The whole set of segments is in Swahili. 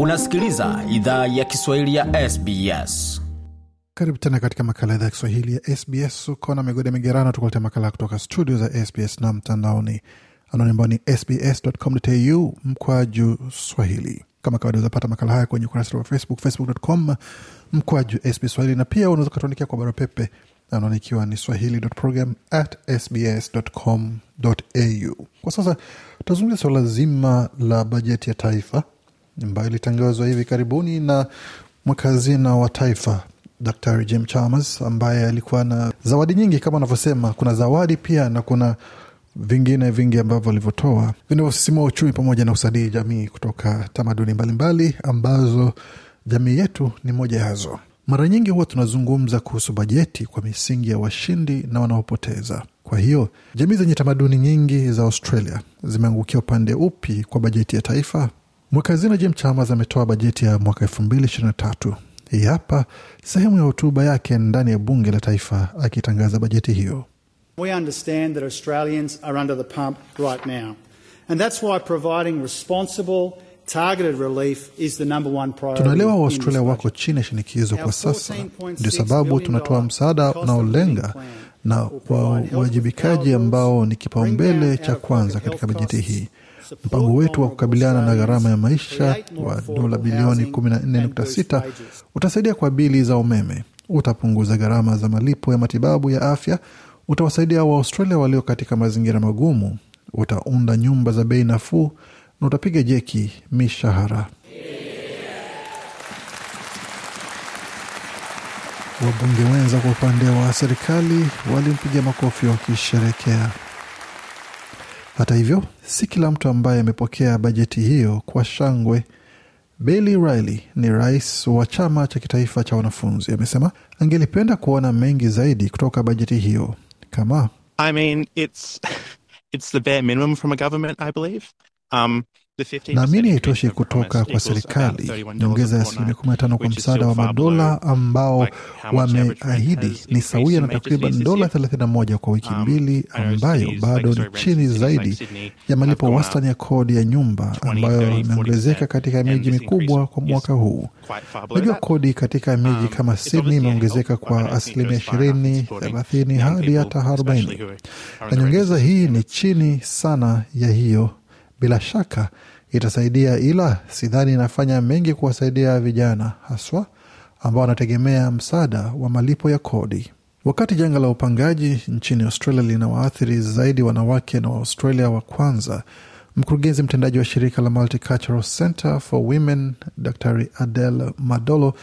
Unasikiliza idhaa ya Kiswahili ya SBS. Karibu tena katika makala idhaa ya Kiswahili ya SBS. Uko na migode migerano, tukuletea makala kutoka studio za SBS na mtandaoni, anwani ambao ni sbs.com.au mkwaju swahili. Kama kawaida, uzapata makala haya kwenye ukurasa wa Facebook, facebook.com mkwaju SBS Swahili, na pia unaweza ukatuandikia kwa barua pepe, anwani ikiwa ni swahili.program at sbs.com.au. Kwa sasa tutazungumzia suala zima la bajeti ya taifa ambayo ilitangazwa hivi karibuni na mwakazina wa taifa Dr Jim Chalmers ambaye alikuwa na zawadi nyingi kama anavyosema. Kuna zawadi pia na kuna vingine vingi ambavyo alivyotoa vinavyosisimua uchumi pamoja na usadii jamii kutoka tamaduni mbalimbali ambazo jamii yetu ni moja yazo. Mara nyingi huwa tunazungumza kuhusu bajeti kwa misingi ya washindi na wanaopoteza. Kwa hiyo jamii zenye tamaduni nyingi za Australia zimeangukia upande upi kwa bajeti ya taifa? Mweka hazina Jim Chalmers ametoa bajeti ya mwaka elfu mbili ishirini na tatu. Hii hapa sehemu ya hotuba yake ndani ya bunge la taifa akitangaza bajeti hiyo. We understand that Australians are under the pump right now, and that's why providing responsible, targeted relief is the number one priority. Tunaelewa Waaustralia wako chini ya shinikizo kwa sasa, ndio sababu tunatoa msaada unaolenga na kwa uwajibikaji ambao ni kipaumbele cha kwanza katika bajeti hii. Mpango wetu wa kukabiliana na gharama ya maisha wa dola bilioni 14.6 utasaidia kwa bili za umeme, utapunguza gharama za malipo ya matibabu ya afya, utawasaidia Waaustralia walio katika mazingira magumu, utaunda nyumba za bei nafuu na utapiga jeki mishahara. Wabunge wenza kwa upande wa serikali walimpiga makofi wakisherekea. Hata hivyo, si kila mtu ambaye amepokea bajeti hiyo kwa shangwe. Bailey Riley ni rais wa chama cha kitaifa cha wanafunzi, amesema angelipenda kuona mengi zaidi kutoka bajeti hiyo kama I mean, it's it's the bare minimum from a government, I believe. Um, the 15% Naamini haitoshi kutoka kwa serikali nyongeza ya asilimia fortnight, kumi na tano kwa msaada wa madola ambao wameahidi ni sawia na takriban dola year. thelathini na moja kwa wiki Um, mbili, ambayo bado ni chini zaidi ya malipo wastani ya kodi ya nyumba ambayo imeongezeka katika miji mikubwa kwa mwaka huu. Najua kodi katika miji Um, kama Sydney imeongezeka kwa asilimia it goes far enough in ishirini, supporting thelathini young hadi hata especially arobaini who are na nyongeza hii ni chini sana ya hiyo. Bila shaka itasaidia, ila sidhani inafanya mengi kuwasaidia vijana haswa ambao wanategemea msaada wa malipo ya kodi. Wakati janga la upangaji nchini Australia linawaathiri zaidi wanawake na Waaustralia wa kwanza, mkurugenzi mtendaji wa shirika la Multicultural Center for Women Dr Adele Madolo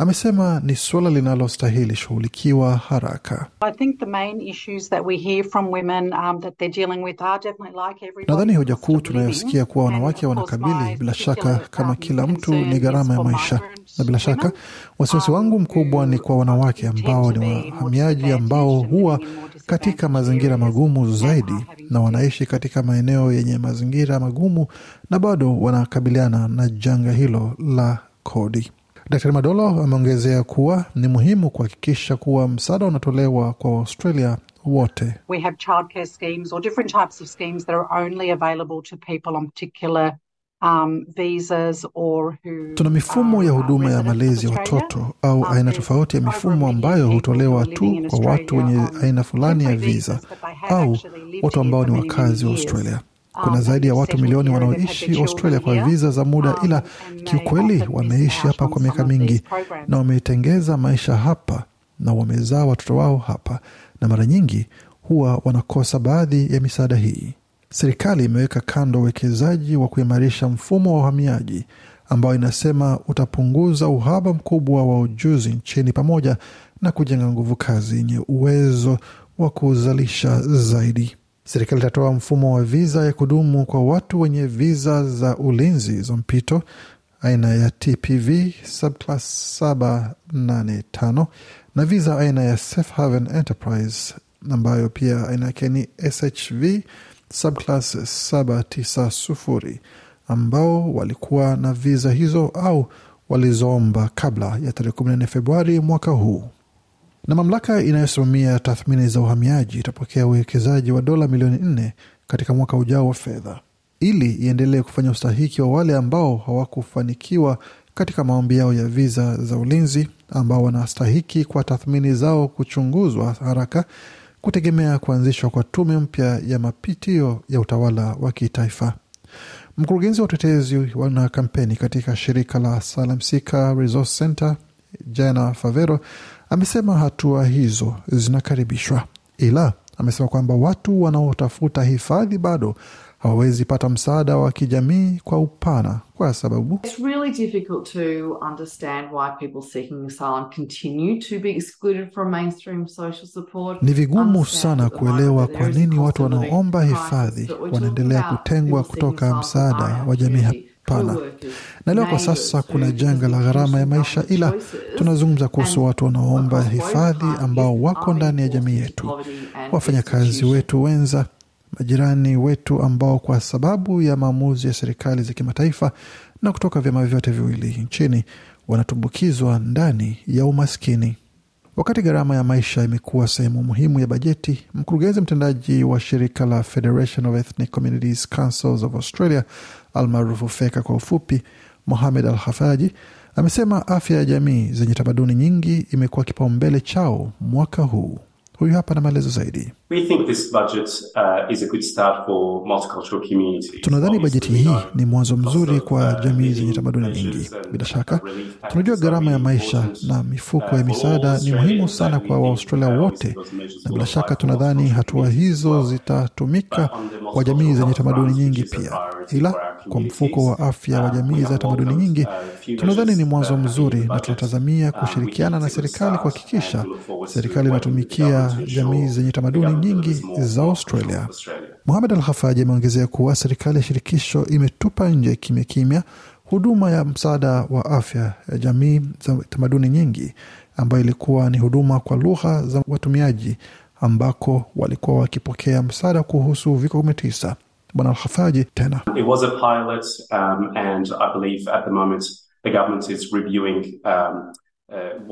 amesema ni suala linalostahili shughulikiwa haraka. I think the main issues that we hear from women um, that they're dealing with are definitely like everybody. Nadhani hoja kuu tunayosikia kuwa wanawake wanakabili bila shaka kama kila mtu ni gharama ya maisha, na bila shaka wasiwasi um, wangu mkubwa ni kwa wanawake ambao ni wahamiaji ambao huwa katika mazingira magumu zaidi na wanaishi katika maeneo yenye mazingira magumu na bado wanakabiliana na janga hilo la kodi. Dr Madolo ameongezea kuwa ni muhimu kuhakikisha kuwa msaada unatolewa kwa Waustralia wote. we have childcare schemes or different types of schemes that are only available to people on particular um, visas or who Tuna mifumo ya uh, huduma ya malezi ya watoto au Um, aina tofauti ya mifumo ambayo hutolewa tu kwa watu wenye aina fulani ya visa au watu ambao ni wakazi wa. Australia. Kuna zaidi ya watu milioni wanaoishi Australia kwa viza za muda, ila kiukweli wameishi hapa kwa miaka mingi na wametengeza maisha hapa na wamezaa watoto wao hapa, na mara nyingi huwa wanakosa baadhi ya misaada hii. Serikali imeweka kando uwekezaji wa kuimarisha mfumo wa uhamiaji ambao inasema utapunguza uhaba mkubwa wa ujuzi nchini pamoja na kujenga nguvu kazi yenye uwezo wa kuzalisha zaidi. Serikali itatoa mfumo wa viza ya kudumu kwa watu wenye viza za ulinzi za mpito aina ya TPV subclass 785 na viza aina ya Safe Haven Enterprise ambayo pia aina yake ni SHV subclass 790 ambao walikuwa na viza hizo au walizoomba kabla ya tarehe 14 Februari mwaka huu. Na mamlaka inayosimamia tathmini za uhamiaji itapokea uwekezaji wa dola milioni nne katika mwaka ujao wa fedha. ili iendelee kufanya ustahiki wa wale ambao hawakufanikiwa katika maombi yao ya viza za ulinzi ambao wanastahiki kwa tathmini zao kuchunguzwa haraka kutegemea kuanzishwa kwa tume mpya ya mapitio ya utawala wa kitaifa. Mkurugenzi wa utetezi na kampeni katika shirika la Salamsika Resource Center Jana Favero amesema hatua hizo zinakaribishwa, ila amesema kwamba watu wanaotafuta hifadhi bado hawawezi pata msaada wa kijamii kwa upana kwa sababu It's really difficult to understand why people seeking asylum continue to be excluded from mainstream social support. ni vigumu sana kuelewa kwa nini watu crisis, hifadhi wanaendelea kutengwa kutoka msaada wa jamii hapana. Naelewa kwa sasa kuna janga la gharama ya maisha, ila tunazungumza kuhusu watu wanaoomba hifadhi ambao wako ndani ya jamii yetu, wafanyakazi wetu wenza, majirani wetu ambao kwa sababu ya maamuzi ya serikali za kimataifa na kutoka vyama vyote viwili nchini wanatumbukizwa ndani ya umaskini. Wakati gharama ya maisha imekuwa sehemu muhimu ya bajeti, mkurugenzi mtendaji wa shirika la Federation of Ethnic Communities Councils of Australia almaarufu FECA kwa ufupi, Mohamed Al Hafaji amesema afya ya jamii zenye tamaduni nyingi imekuwa kipaumbele chao mwaka huu. Huyu hapa na maelezo zaidi. We think this budget uh, is a good start for multicultural communities. Tunadhani bajeti hii ni mwanzo mzuri kwa uh, jamii zenye tamaduni nyingi. Bila uh, shaka tunajua gharama ya maisha na mifuko uh, ya misaada ni muhimu sana kwa Waaustralia uh, wote, na bila shaka tunadhani hatua hizo zitatumika kwa jamii zenye tamaduni nyingi pia, ila kwa mfuko wa afya wa jamii za tamaduni nyingi, tunadhani ni mwanzo mzuri na tunatazamia kushirikiana na serikali kuhakikisha serikali inatumikia jamii zenye tamaduni nyingi za Australia. Mohamed Al Hafaji ameongezea kuwa serikali ya shirikisho imetupa nje kimya kimya huduma ya msaada wa afya ya jamii za tamaduni nyingi ambayo ilikuwa ni huduma kwa lugha za watumiaji ambako walikuwa wakipokea msaada kuhusu uviko 19. Bwana Alhafaji tena It was a pilot, um, and I believe at the moment the government is reviewing. Um,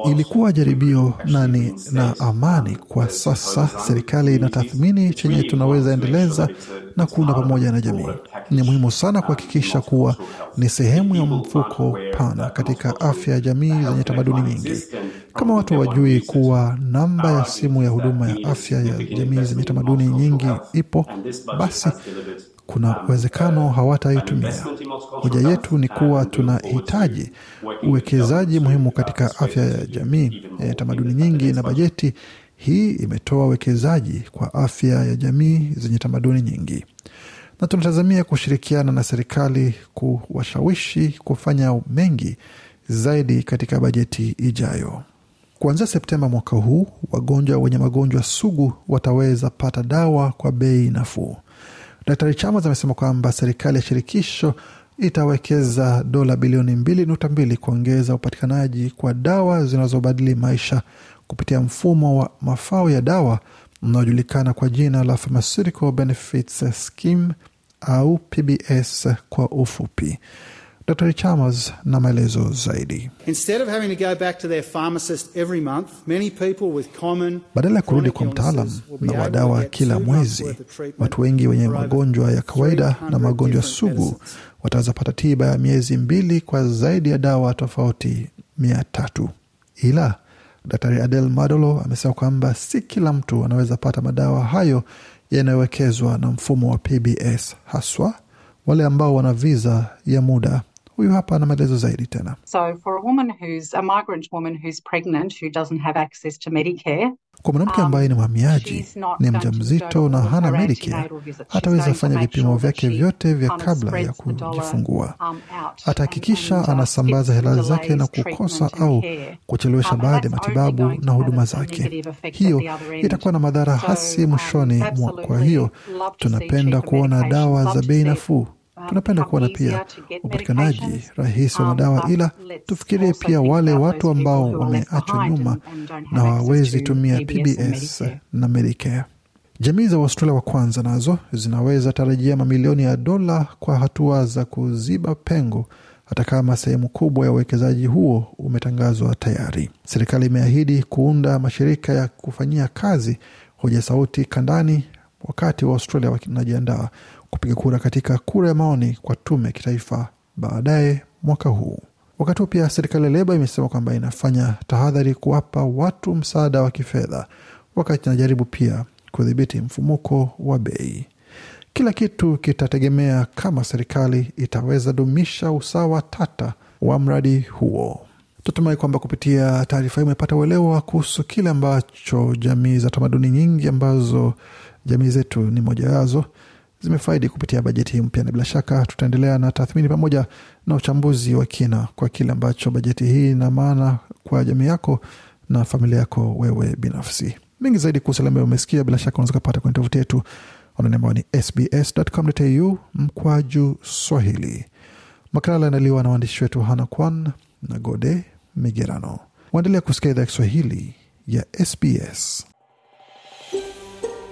uh, ilikuwa jaribio nani na ni na amani. Kwa sasa serikali inatathmini chenye tunaweza endeleza na kuunda pamoja na jamii. Ni muhimu sana um, kuhakikisha kuwa ni sehemu ya mfuko pana katika afya ya jamii zenye tamaduni nyingi. Kama watu wajui kuwa namba ya simu ya huduma ya afya ya jamii zenye tamaduni nyingi ipo, basi kuna uwezekano hawataitumia. Hoja yetu ni kuwa tunahitaji uwekezaji muhimu katika afya ya jamii yenye tamaduni nyingi, na bajeti hii imetoa uwekezaji kwa afya ya jamii zenye tamaduni nyingi, na tunatazamia kushirikiana na serikali kuwashawishi kufanya mengi zaidi katika bajeti ijayo. Kuanzia Septemba mwaka huu, wagonjwa wenye magonjwa sugu wataweza pata dawa kwa bei nafuu. Daktari Chambers amesema kwamba serikali ya shirikisho itawekeza dola bilioni mbili nukta mbili kuongeza upatikanaji kwa dawa zinazobadili maisha kupitia mfumo wa mafao ya dawa unaojulikana kwa jina la Pharmaceutical Benefits Scheme au PBS kwa ufupi. Dr Chalmers na maelezo zaidi. Instead of having to go back to their pharmacist every month, many people with common Badala ya kurudi kwa mtaalam na able wa to dawa get kila mwezi, watu wengi wenye magonjwa ya kawaida na magonjwa sugu wataweza pata tiba ya miezi mbili kwa zaidi ya dawa tofauti mia tatu. Ila Daktari Adel Madolo amesema kwamba si kila mtu anaweza pata madawa hayo yanayowekezwa na mfumo wa PBS, haswa wale ambao wana viza ya muda. Huyu hapa ana maelezo zaidi tena. So, for a woman who's a migrant woman who's pregnant who doesn't have access to Medicare, Kwa mwanamke Um, ambaye ni mhamiaji, ni mjamzito na hana Medicare, hataweza fanya vipimo vyake vyote vya kabla ya kujifungua. um, Atahakikisha anasambaza hela zake na kukosa au kuchelewesha Um, baadhi ya matibabu na huduma zake. Hiyo itakuwa na madhara hasi um, mwishoni mwa. Kwa hiyo tunapenda kuona dawa za bei nafuu. Tunapenda kuona pia upatikanaji rahisi wa madawa, ila tufikirie pia wale watu ambao wameachwa nyuma na hawawezi tumia PBS na Medicare. Jamii za Waustralia wa kwanza nazo zinaweza tarajia mamilioni ya dola kwa hatua za kuziba pengo, hata kama sehemu kubwa ya uwekezaji huo umetangazwa tayari. Serikali imeahidi kuunda mashirika ya kufanyia kazi hoja sauti kandani, wakati wa Australia wanajiandaa kupiga kura katika kura ya maoni kwa tume ya kitaifa baadaye mwaka huu. Wakati huo pia serikali ya Leba imesema kwamba inafanya tahadhari kuwapa watu msaada wa kifedha wakati inajaribu pia kudhibiti mfumuko wa bei. Kila kitu kitategemea kama serikali itaweza dumisha usawa tata wa mradi huo. Tunatumai kwamba kupitia taarifa hii umepata uelewa kuhusu kile ambacho jamii za tamaduni nyingi ambazo jamii zetu ni moja yazo zimefaidi kupitia bajeti hii mpya, na bila shaka tutaendelea na tathmini pamoja na uchambuzi wa kina kwa kile ambacho bajeti hii ina maana kwa jamii yako na familia yako wewe binafsi. Mengi zaidi kuhusu ambayo umesikia, bila shaka unaweza kupata kwenye tovuti yetu anwani ambao ni sbs.com.au mkwaju Swahili. Makala yanaandaliwa na waandishi wetu Hana Kwan na Gode Migerano. Waendelea kusikia idhaa ya Kiswahili ya SBS.